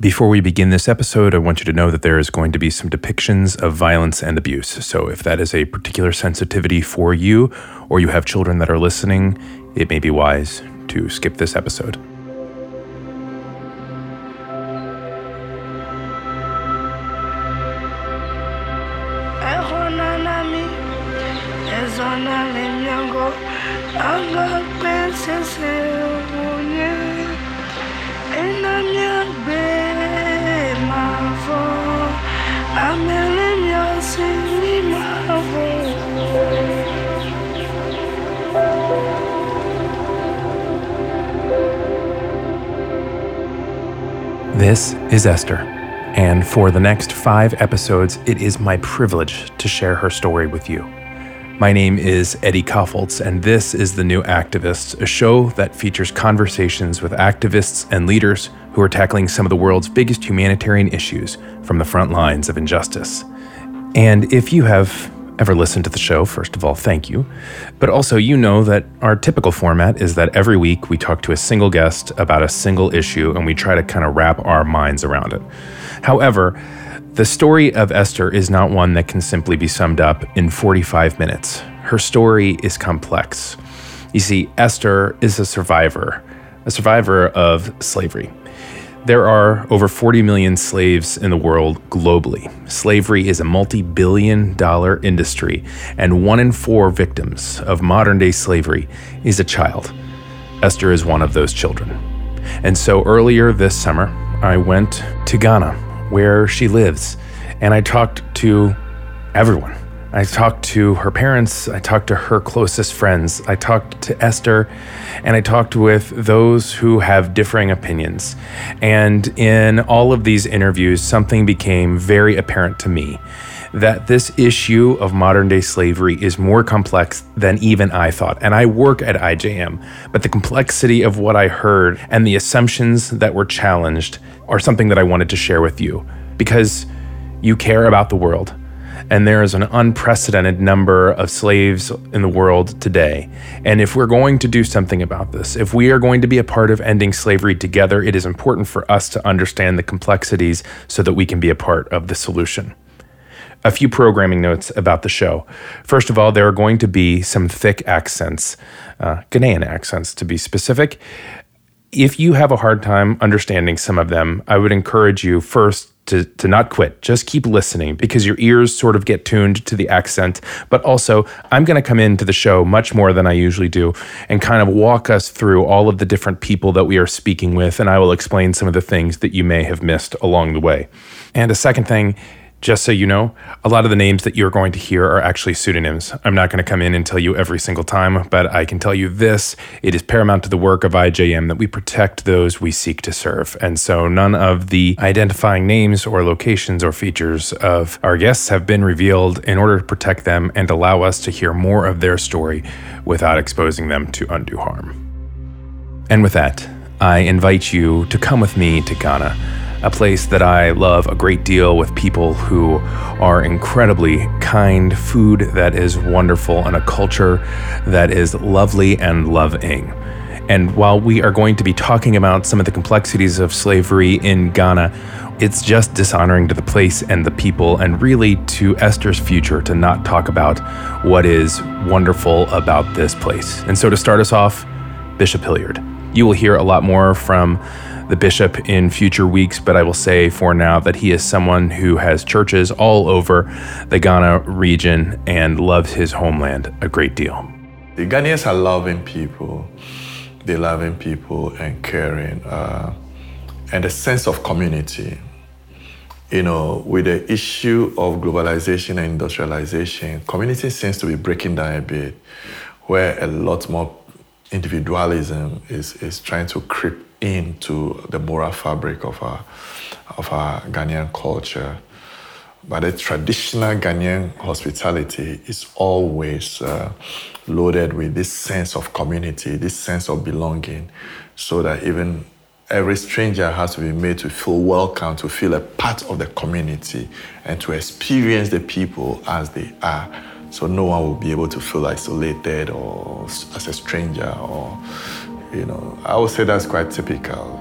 Before we begin this episode, I want you to know that there is going to be some depictions of violence and abuse. So, if that is a particular sensitivity for you, or you have children that are listening, it may be wise to skip this episode. This is Esther, and for the next five episodes, it is my privilege to share her story with you. My name is Eddie Kaufholz, and this is The New Activist, a show that features conversations with activists and leaders who are tackling some of the world's biggest humanitarian issues from the front lines of injustice. And if you have ever listened to the show, first of all, thank you. But also, you know that our typical format is that every week we talk to a single guest about a single issue and we try to kind of wrap our minds around it. However, the story of Esther is not one that can simply be summed up in 45 minutes. Her story is complex. You see, Esther is a survivor, a survivor of slavery. There are over 40 million slaves in the world globally. Slavery is a multi billion dollar industry, and one in four victims of modern day slavery is a child. Esther is one of those children. And so earlier this summer, I went to Ghana, where she lives, and I talked to everyone I talked to her parents, I talked to her closest friends, I talked to Esther, and I talked with those who have differing opinions. And in all of these interviews, something became very apparent to me that this issue of modern day slavery is more complex than even I thought. And I work at IJM, but the complexity of what I heard and the assumptions that were challenged are something that I wanted to share with you because you care about the world and there is an unprecedented number of slaves in the world today. And if we're going to do something about this, if we are going to be a part of ending slavery together, it is important for us to understand the complexities so that we can be a part of the solution. A few programming notes about the show. First of all, there are going to be some thick accents, uh, Ghanaian accents to be specific. If you have a hard time understanding some of them, I would encourage you first to, to not quit. Just keep listening because your ears sort of get tuned to the accent. But also, I'm going to come into the show much more than I usually do and kind of walk us through all of the different people that we are speaking with. And I will explain some of the things that you may have missed along the way. And a second thing, just so you know, a lot of the names that you're going to hear are actually pseudonyms. I'm not going to come in and tell you every single time, but I can tell you this it is paramount to the work of IJM that we protect those we seek to serve. And so none of the identifying names or locations or features of our guests have been revealed in order to protect them and allow us to hear more of their story without exposing them to undue harm. And with that, I invite you to come with me to Ghana a place that I love a great deal with people who are incredibly kind, food that is wonderful, and a culture that is lovely and loving. And while we are going to be talking about some of the complexities of slavery in Ghana, it's just dishonoring to the place and the people, and really to Esther's future to not talk about what is wonderful about this place. And so, to start us off, Bishop Hilliard. You will hear a lot more from the bishop in future weeks, but I will say for now that he is someone who has churches all over the Ghana region and loves his homeland a great deal. The Ghanaians are loving people. They're loving people and caring, uh, and a sense of community. You know, with the issue of globalization and industrialization, community seems to be breaking down a bit, where a lot more individualism is, is trying to creep into the moral fabric of our, of our Ghanaian culture. But the traditional Ghanaian hospitality is always uh, loaded with this sense of community, this sense of belonging, so that even every stranger has to be made to feel welcome, to feel a part of the community, and to experience the people as they are. So no one will be able to feel isolated or as a stranger or you know, I would say that's quite typical.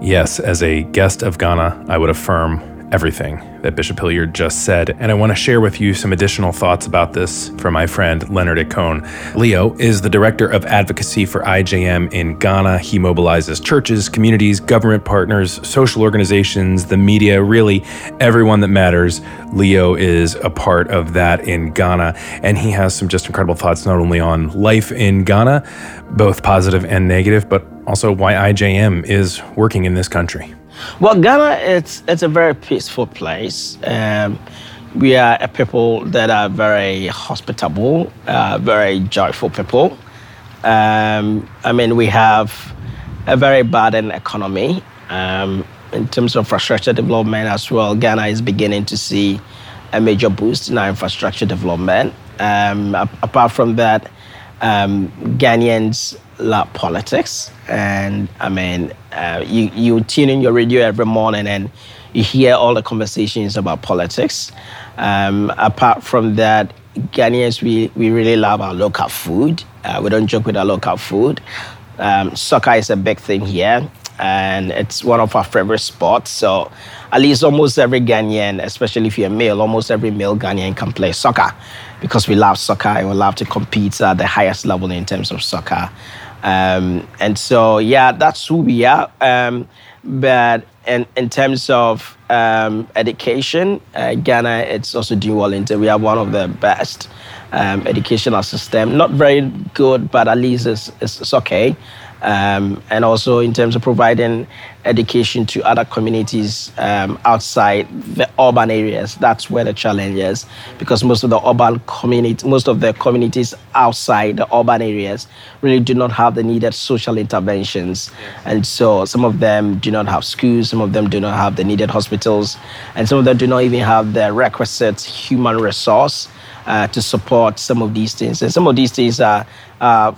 Yes, as a guest of Ghana, I would affirm everything that Bishop Hilliard just said, and I want to share with you some additional thoughts about this from my friend Leonard Ekone. Leo is the director of advocacy for IJM in Ghana. He mobilizes churches, communities, government partners, social organizations, the media, really everyone that matters. Leo is a part of that in Ghana, and he has some just incredible thoughts not only on life in Ghana, both positive and negative, but also why IJM is working in this country. Well, Ghana, it's it's a very peaceful place. Um, we are a people that are very hospitable, uh, very joyful people. Um, I mean, we have a very burdened economy. Um, in terms of infrastructure development as well, Ghana is beginning to see a major boost in our infrastructure development. Um, apart from that, um, Ghanaians love politics, and I mean, uh, you you tune in your radio every morning and you hear all the conversations about politics. Um, apart from that, Ghanaians we we really love our local food. Uh, we don't joke with our local food. Um, soccer is a big thing here, and it's one of our favorite sports. So, at least almost every Ghanaian, especially if you're a male, almost every male Ghanaian can play soccer because we love soccer and we love to compete at the highest level in terms of soccer. Um, and so, yeah, that's who we are. Um, but in, in terms of um, education, uh, Ghana, it's also doing well. Into we have one of the best um, educational system. Not very good, but at least it's, it's, it's okay um, and also in terms of providing education to other communities um, outside the urban areas. That's where the challenge is because most of the urban community, most of the communities outside the urban areas really do not have the needed social interventions, and so some of them do not have schools, some of them do not have the needed hospitals, and some of them do not even have the requisite human resource uh, to support some of these things. And some of these things are. Uh,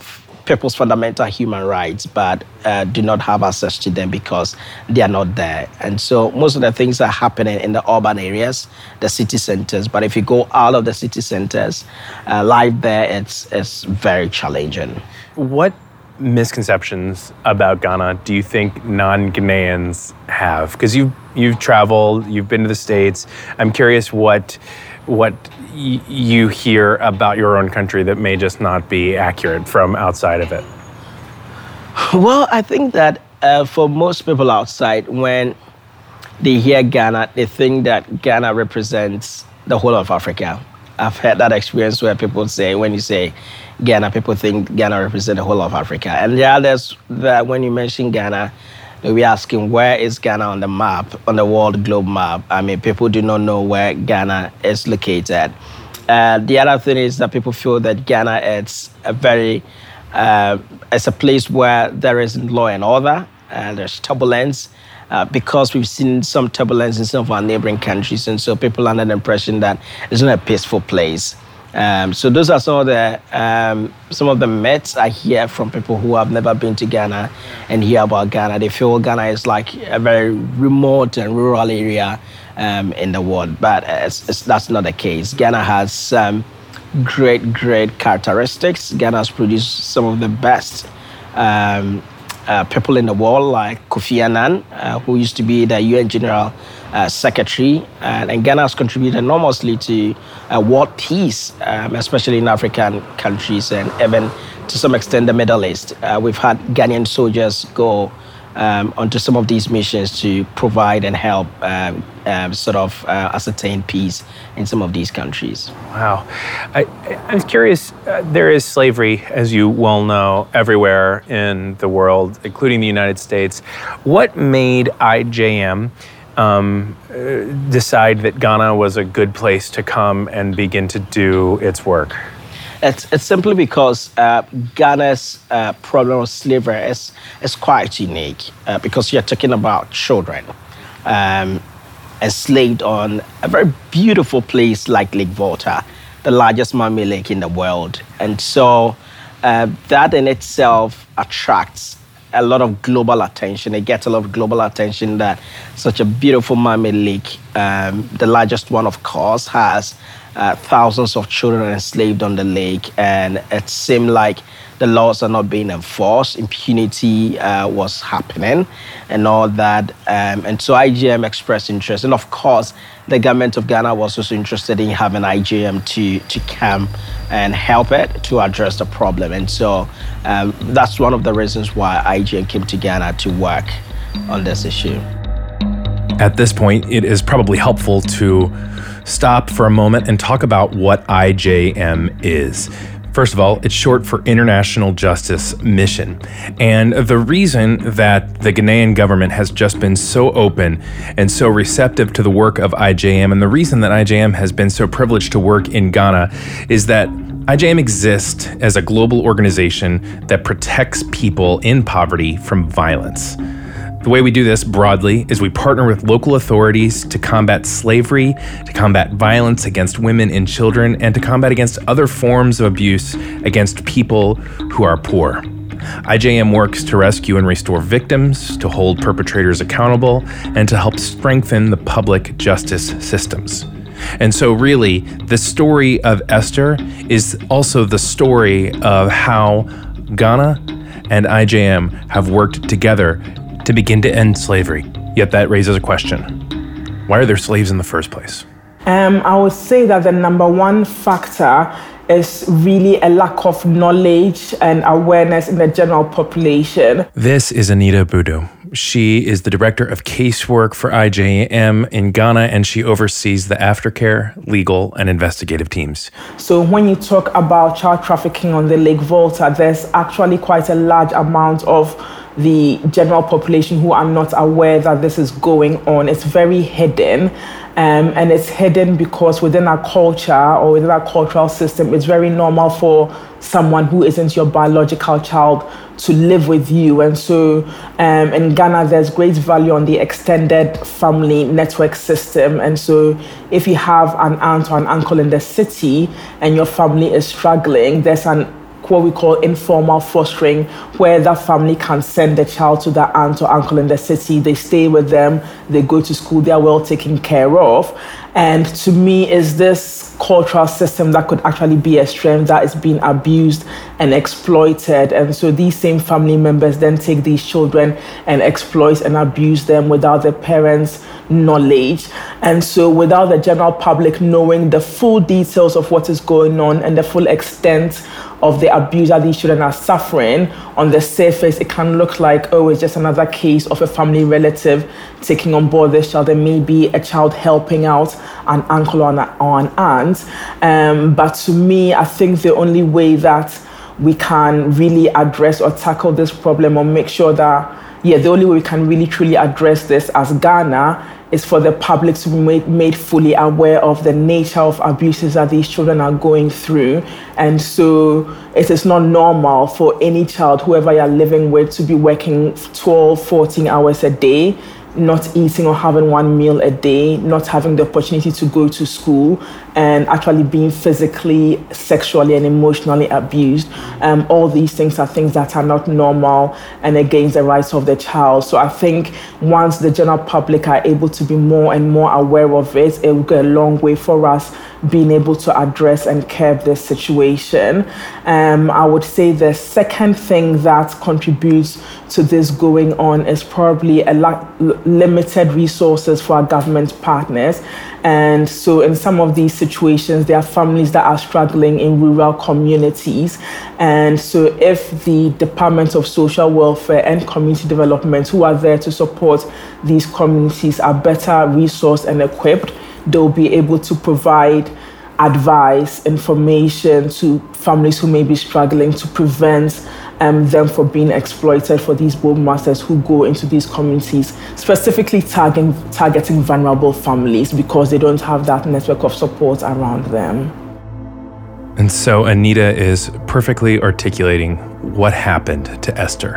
people's fundamental human rights, but uh, do not have access to them because they are not there. And so most of the things are happening in the urban areas, the city centers. But if you go out of the city centers, uh, life there it's it's very challenging. What misconceptions about Ghana do you think non-Ghanaians have? Because you've you've traveled, you've been to the states. I'm curious what what y- you hear about your own country that may just not be accurate from outside of it? Well, I think that uh, for most people outside, when they hear Ghana, they think that Ghana represents the whole of Africa. I've had that experience where people say, when you say Ghana, people think Ghana represents the whole of Africa. And the others that when you mention Ghana, we're asking where is Ghana on the map, on the world globe map. I mean, people do not know where Ghana is located. Uh, the other thing is that people feel that Ghana is a very, uh, it's a place where there is law and order, and there's turbulence. Uh, because we've seen some turbulence in some of our neighboring countries, and so people are under the impression that it's not a peaceful place. Um, so those are some of the um, some of the myths I hear from people who have never been to Ghana and hear about Ghana. They feel Ghana is like a very remote and rural area um, in the world, but it's, it's, that's not the case. Ghana has great, great characteristics. Ghana has produced some of the best. Um, uh, people in the world like Kofi Annan, uh, who used to be the UN General uh, Secretary, and, and, Ghana has contributed enormously to uh, world peace, um, especially in African countries and even to some extent the Middle East. Uh, we've had Ghanaian soldiers go um, onto some of these missions to provide and help um, um, sort of uh, ascertain peace in some of these countries. Wow. I, am curious, uh, there is slavery, as you well know, everywhere in the world, including the United States. What made IJM um, decide that Ghana was a good place to come and begin to do its work? It's, it's simply because uh, Ghana's uh, problem of slavery is, is quite unique uh, because you're talking about children um, enslaved on a very beautiful place like Lake Volta, the largest man-made lake in the world. And so uh, that in itself attracts a lot of global attention. It gets a lot of global attention that such a beautiful man-made lake um, the largest one, of course, has uh, thousands of children enslaved on the lake, and it seemed like the laws are not being enforced, impunity uh, was happening, and all that. Um, and so IJM expressed interest, and of course, the government of Ghana was also interested in having IJM to to come and help it to address the problem. And so um, that's one of the reasons why IJM came to Ghana to work on this issue. At this point, it is probably helpful to stop for a moment and talk about what IJM is. First of all, it's short for International Justice Mission. And the reason that the Ghanaian government has just been so open and so receptive to the work of IJM, and the reason that IJM has been so privileged to work in Ghana, is that IJM exists as a global organization that protects people in poverty from violence. The way we do this broadly is we partner with local authorities to combat slavery, to combat violence against women and children, and to combat against other forms of abuse against people who are poor. IJM works to rescue and restore victims, to hold perpetrators accountable, and to help strengthen the public justice systems. And so, really, the story of Esther is also the story of how Ghana and IJM have worked together to begin to end slavery. Yet that raises a question why are there slaves in the first place? Um, I would say that the number one factor is really a lack of knowledge and awareness in the general population. This is Anita Budu. She is the director of casework for IJM in Ghana and she oversees the aftercare, legal, and investigative teams. So, when you talk about child trafficking on the Lake Volta, there's actually quite a large amount of the general population who are not aware that this is going on. It's very hidden. Um, and it's hidden because within our culture or within our cultural system, it's very normal for someone who isn't your biological child to live with you. And so um, in Ghana, there's great value on the extended family network system. And so if you have an aunt or an uncle in the city and your family is struggling, there's an what we call informal fostering, where that family can send the child to their aunt or uncle in the city. They stay with them, they go to school, they are well taken care of. And to me, is this cultural system that could actually be a strength that is being abused and exploited. And so these same family members then take these children and exploit and abuse them without the parents' knowledge. And so without the general public knowing the full details of what is going on and the full extent of the abuse that these children are suffering, on the surface, it can look like, oh, it's just another case of a family relative taking on board this child. There may be a child helping out an uncle or an, or an aunt. Um, but to me, I think the only way that we can really address or tackle this problem or make sure that, yeah, the only way we can really truly address this as Ghana is for the public to be made, made, fully aware of the nature of abuses that these children are going through. And so it is not normal for any child, whoever you're living with, to be working 12, 14 hours a day not eating or having one meal a day, not having the opportunity to go to school, and actually being physically, sexually, and emotionally abused. Um, all these things are things that are not normal and against the rights of the child. So I think once the general public are able to be more and more aware of it, it will go a long way for us being able to address and curb this situation. Um, I would say the second thing that contributes to this going on is probably a la- limited resources for our government partners. And so, in some of these situations, there are families that are struggling in rural communities. And so, if the Department of Social Welfare and Community Development, who are there to support these communities, are better resourced and equipped, they'll be able to provide advice, information to families who may be struggling to prevent um, them from being exploited for these boat masters who go into these communities, specifically targeting, targeting vulnerable families because they don't have that network of support around them. And so Anita is perfectly articulating what happened to Esther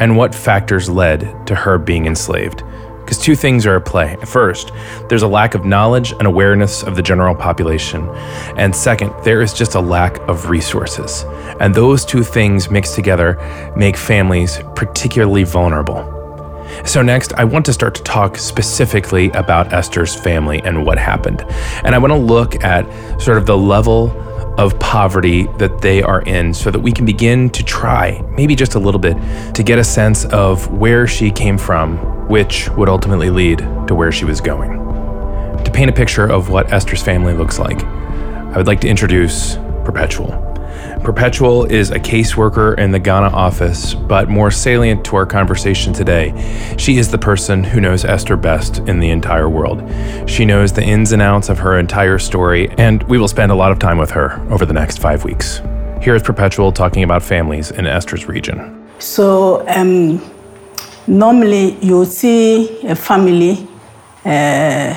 and what factors led to her being enslaved. Because two things are at play. First, there's a lack of knowledge and awareness of the general population. And second, there is just a lack of resources. And those two things mixed together make families particularly vulnerable. So, next, I want to start to talk specifically about Esther's family and what happened. And I want to look at sort of the level of poverty that they are in so that we can begin to try, maybe just a little bit, to get a sense of where she came from, which would ultimately lead to where she was going. To paint a picture of what Esther's family looks like, I would like to introduce Perpetual. Perpetual is a caseworker in the Ghana office, but more salient to our conversation today, she is the person who knows Esther best in the entire world. She knows the ins and outs of her entire story, and we will spend a lot of time with her over the next five weeks. Here is Perpetual talking about families in Esther's region. So, um, normally you see a family uh,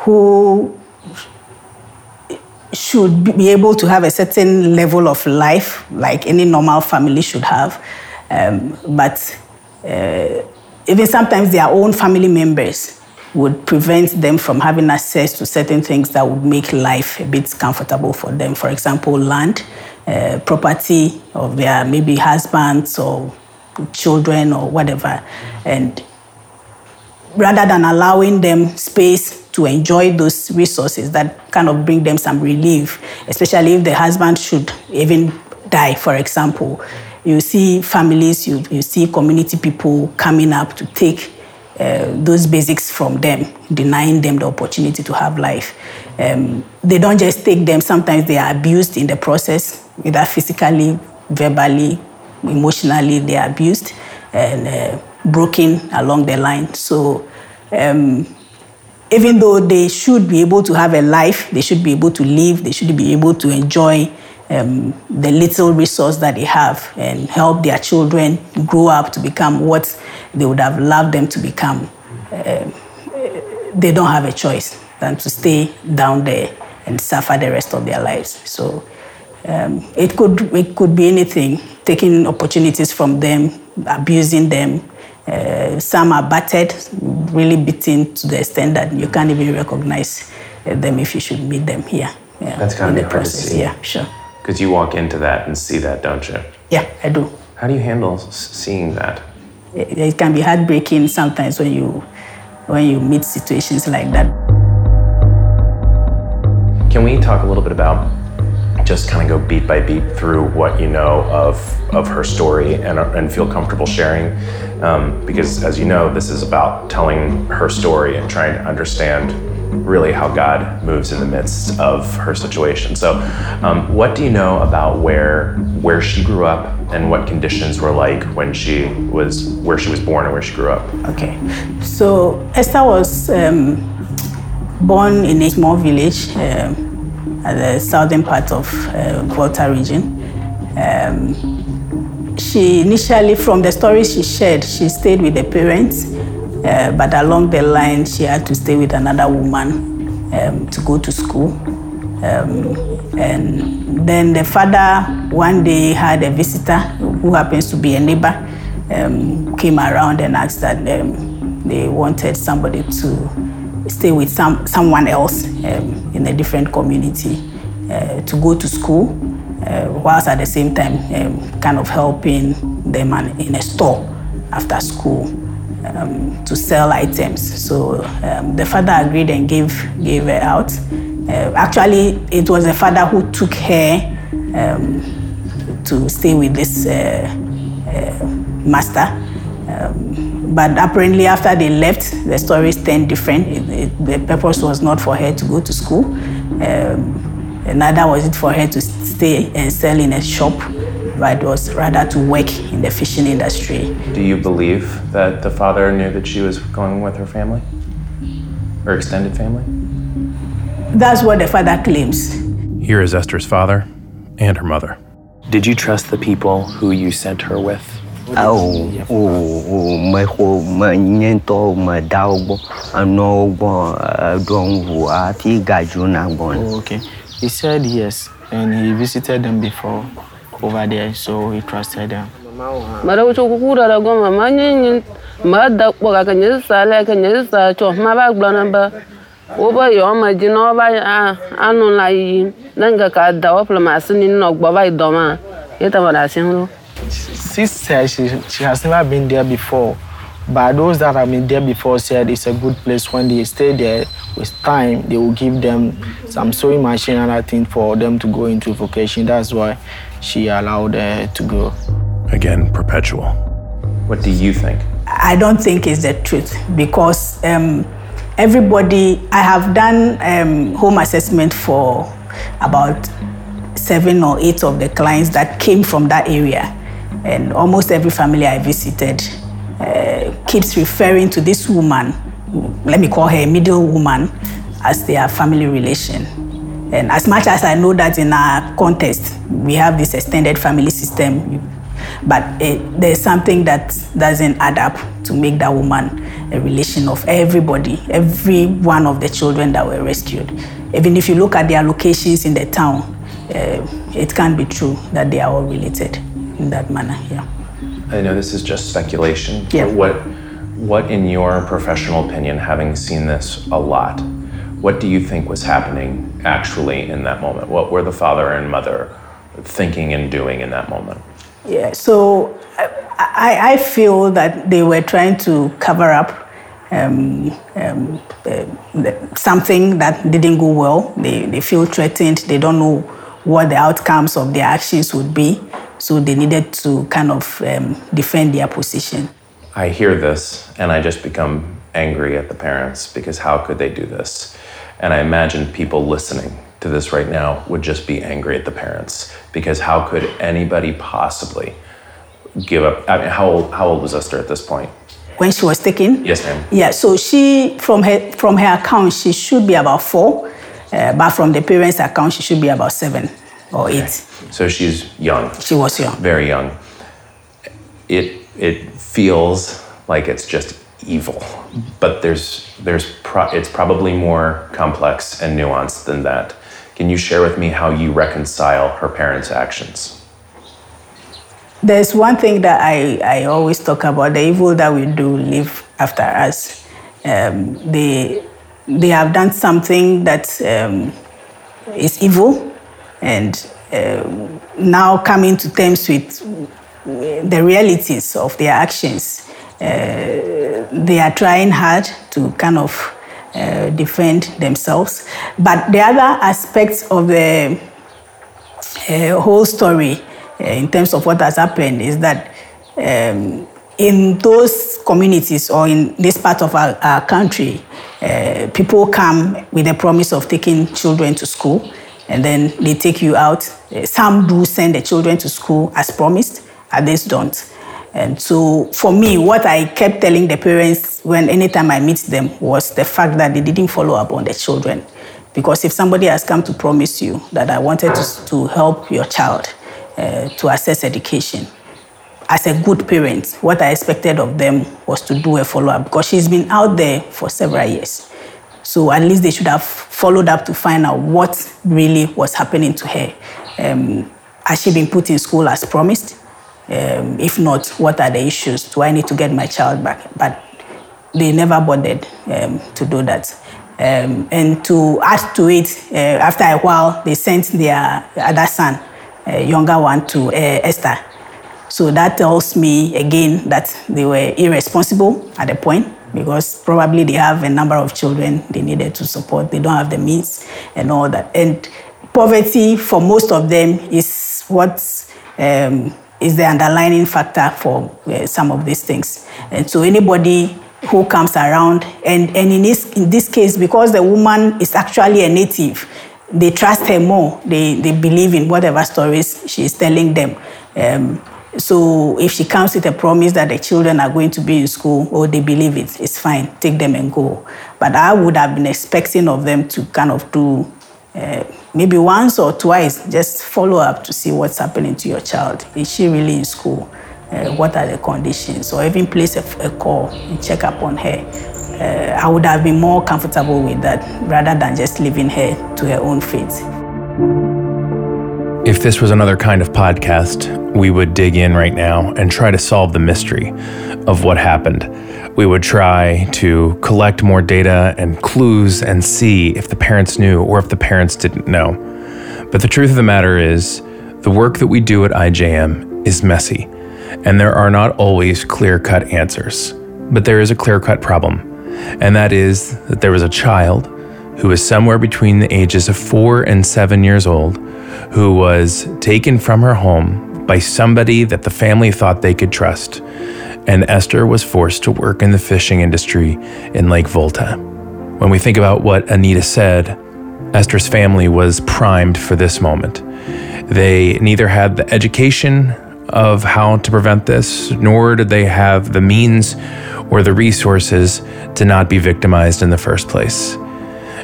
who should be able to have a certain level of life, like any normal family should have. Um, but uh, even sometimes their own family members would prevent them from having access to certain things that would make life a bit comfortable for them. For example, land, uh, property of their maybe husbands or children or whatever. And rather than allowing them space to enjoy those resources that kind of bring them some relief, especially if the husband should even die, for example. You see families, you, you see community people coming up to take uh, those basics from them, denying them the opportunity to have life. Um, they don't just take them, sometimes they are abused in the process, either physically, verbally, emotionally, they are abused and uh, broken along the line. So, um, even though they should be able to have a life, they should be able to live, they should be able to enjoy um, the little resource that they have and help their children grow up to become what they would have loved them to become. Uh, they don't have a choice than to stay down there and suffer the rest of their lives. So um, it could it could be anything, taking opportunities from them, abusing them. Uh, some are battered, really beaten to the extent that you can't even recognize them if you should meet them here. Yeah, That's gotta in the process. Yeah, sure. Because you walk into that and see that, don't you? Yeah, I do. How do you handle s- seeing that? It, it can be heartbreaking sometimes when you when you meet situations like that. Can we talk a little bit about just kind of go beat by beat through what you know of of her story and, and feel comfortable sharing? Um, because as you know, this is about telling her story and trying to understand really how God moves in the midst of her situation. So, um, what do you know about where where she grew up and what conditions were like when she was where she was born and where she grew up? Okay, so Esther was um, born in a small village um, the southern part of uh, Volta region. Um, she initially, from the stories she shared, she stayed with the parents, uh, but along the line, she had to stay with another woman um, to go to school. Um, and then the father one day had a visitor who happens to be a neighbor um, came around and asked that um, they wanted somebody to stay with some, someone else um, in a different community uh, to go to school, uh, whilst at the same time um, kind of helping them in a store after school um, to sell items. So um, the father agreed and gave, gave her out. Uh, actually, it was the father who took her um, to stay with this uh, uh, master. Um, but apparently, after they left, the stories turned different. It, it, the purpose was not for her to go to school, um, neither was it for her to stay and sell in a shop, but it was rather to work in the fishing industry. Do you believe that the father knew that she was going with her family or extended family? That's what the father claims. Here is Esther's father and her mother. Did you trust the people who you sent her with? mexɔ me nye ŋutɔ medawo gbɔ enɔwo gbɔ eɖɔ nu ʋu hafi gadzona gbɔna. okay he said yes and he visited them before over there so he trusted them. mara wo tso kuku ɖe ɖe gɔme ma nye nyi ma da kpɔ gake nye sisa le ke nye sisa tsɔ ma va gblɔ ne be wobe yewoame dzi na wova anɔ la yiyim ne ŋgɛ ka da wo ƒle masini nɔ gbɔ va yi dɔ ma ye ta ma ɖe asi ŋu ɖo. She said she, she has never been there before, But those that have been there before said it's a good place. When they stay there, with time, they will give them some sewing machine and other thing for them to go into vocation. That's why she allowed her to go. Again, perpetual. What do you think? I don't think it's the truth because um, everybody, I have done um, home assessment for about seven or eight of the clients that came from that area. And almost every family I visited uh, keeps referring to this woman, let me call her a middle woman, as their family relation. And as much as I know that in our context, we have this extended family system, but it, there's something that doesn't add up to make that woman a relation of everybody, every one of the children that were rescued. Even if you look at their locations in the town, uh, it can't be true that they are all related in that manner. Yeah. I know this is just speculation. Yeah. What, what, in your professional opinion, having seen this a lot, what do you think was happening actually in that moment? What were the father and mother thinking and doing in that moment? Yeah, so I, I feel that they were trying to cover up um, um, uh, something that didn't go well. They, they feel threatened. They don't know what the outcomes of their actions would be. So they needed to kind of um, defend their position. I hear this and I just become angry at the parents because how could they do this? And I imagine people listening to this right now would just be angry at the parents because how could anybody possibly give up? I mean, how old, how old was Esther at this point? When she was taken? Yes, ma'am. Yeah, so she, from her, from her account, she should be about four, uh, but from the parents' account, she should be about seven or eight. So she's young. She was young. Very young. It, it feels like it's just evil, but there's, there's pro- it's probably more complex and nuanced than that. Can you share with me how you reconcile her parents' actions? There's one thing that I, I always talk about the evil that we do live after us. Um, they, they have done something that um, is evil, and uh, now coming to terms with the realities of their actions, uh, they are trying hard to kind of uh, defend themselves. But the other aspects of the uh, whole story, uh, in terms of what has happened, is that um, in those communities or in this part of our, our country, uh, people come with the promise of taking children to school and then they take you out. Uh, some do send the children to school as promised, others don't. And so for me, what I kept telling the parents when anytime I meet them was the fact that they didn't follow up on the children. Because if somebody has come to promise you that I wanted to, to help your child uh, to access education, as a good parent, what I expected of them was to do a follow up because she's been out there for several years. So at least they should have followed up to find out what really was happening to her. Um, has she been put in school as promised? Um, if not, what are the issues? Do I need to get my child back? But they never bothered um, to do that. Um, and to add to it, uh, after a while, they sent their other son, a younger one, to uh, Esther. So that tells me again that they were irresponsible at the point because probably they have a number of children they needed to support. They don't have the means and all that. And poverty for most of them is what um, is the underlying factor for uh, some of these things. And so anybody who comes around, and, and in, this, in this case, because the woman is actually a native, they trust her more. They, they believe in whatever stories she's telling them. Um, so if she comes with a promise that the children are going to be in school or they believe it, it's fine, take them and go. But I would have been expecting of them to kind of do uh, maybe once or twice, just follow up to see what's happening to your child. Is she really in school? Uh, what are the conditions? Or even place a, a call and check up on her. Uh, I would have been more comfortable with that rather than just leaving her to her own fate. If this was another kind of podcast, we would dig in right now and try to solve the mystery of what happened. We would try to collect more data and clues and see if the parents knew or if the parents didn't know. But the truth of the matter is, the work that we do at IJM is messy, and there are not always clear cut answers. But there is a clear cut problem, and that is that there was a child who was somewhere between the ages of four and seven years old who was taken from her home by somebody that the family thought they could trust. And Esther was forced to work in the fishing industry in Lake Volta. When we think about what Anita said, Esther's family was primed for this moment. They neither had the education of how to prevent this, nor did they have the means or the resources to not be victimized in the first place.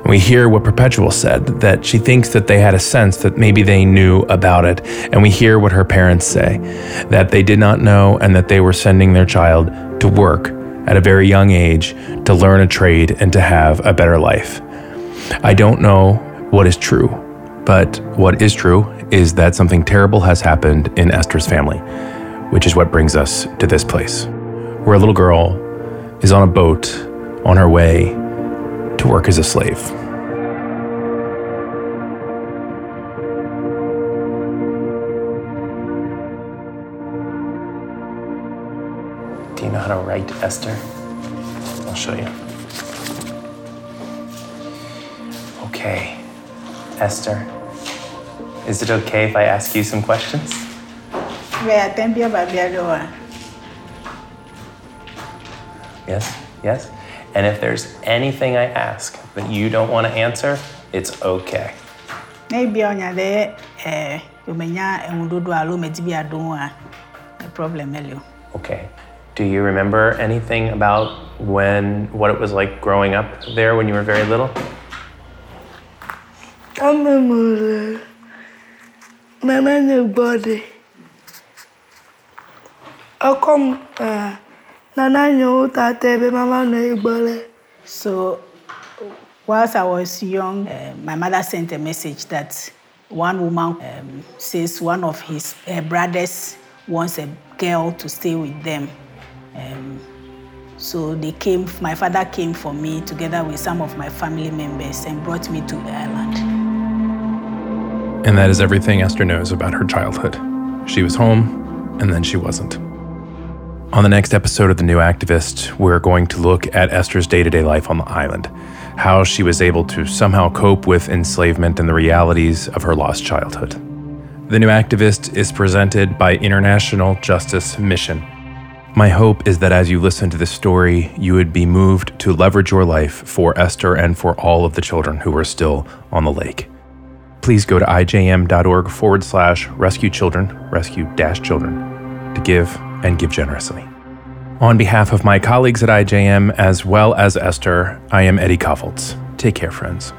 And we hear what Perpetual said that she thinks that they had a sense that maybe they knew about it. And we hear what her parents say that they did not know and that they were sending their child to work at a very young age to learn a trade and to have a better life. I don't know what is true, but what is true is that something terrible has happened in Esther's family, which is what brings us to this place, where a little girl is on a boat on her way to work as a slave. Do you know how to write Esther? I'll show you. Okay, Esther. Is it okay if I ask you some questions? Yes, yes. And if there's anything I ask that you don't want to answer, it's okay. Maybe on your day, eh, you may not and do a room at be a door. A problem, Elio. Okay. Do you remember anything about when what it was like growing up there when you were very little? I remember my Amemule. Nana nobody. Akom uh Nana tate mama. So, whilst I was young, uh, my mother sent a message that one woman um, says one of his uh, brothers wants a girl to stay with them. Um, so they came, my father came for me together with some of my family members and brought me to the island. And that is everything Esther knows about her childhood. She was home, and then she wasn't. On the next episode of The New Activist, we're going to look at Esther's day to day life on the island, how she was able to somehow cope with enslavement and the realities of her lost childhood. The New Activist is presented by International Justice Mission. My hope is that as you listen to this story, you would be moved to leverage your life for Esther and for all of the children who are still on the lake. Please go to ijm.org forward slash rescue children, rescue dash children, to give and give generously. On behalf of my colleagues at IJM, as well as Esther, I am Eddie Kaufholz. Take care, friends.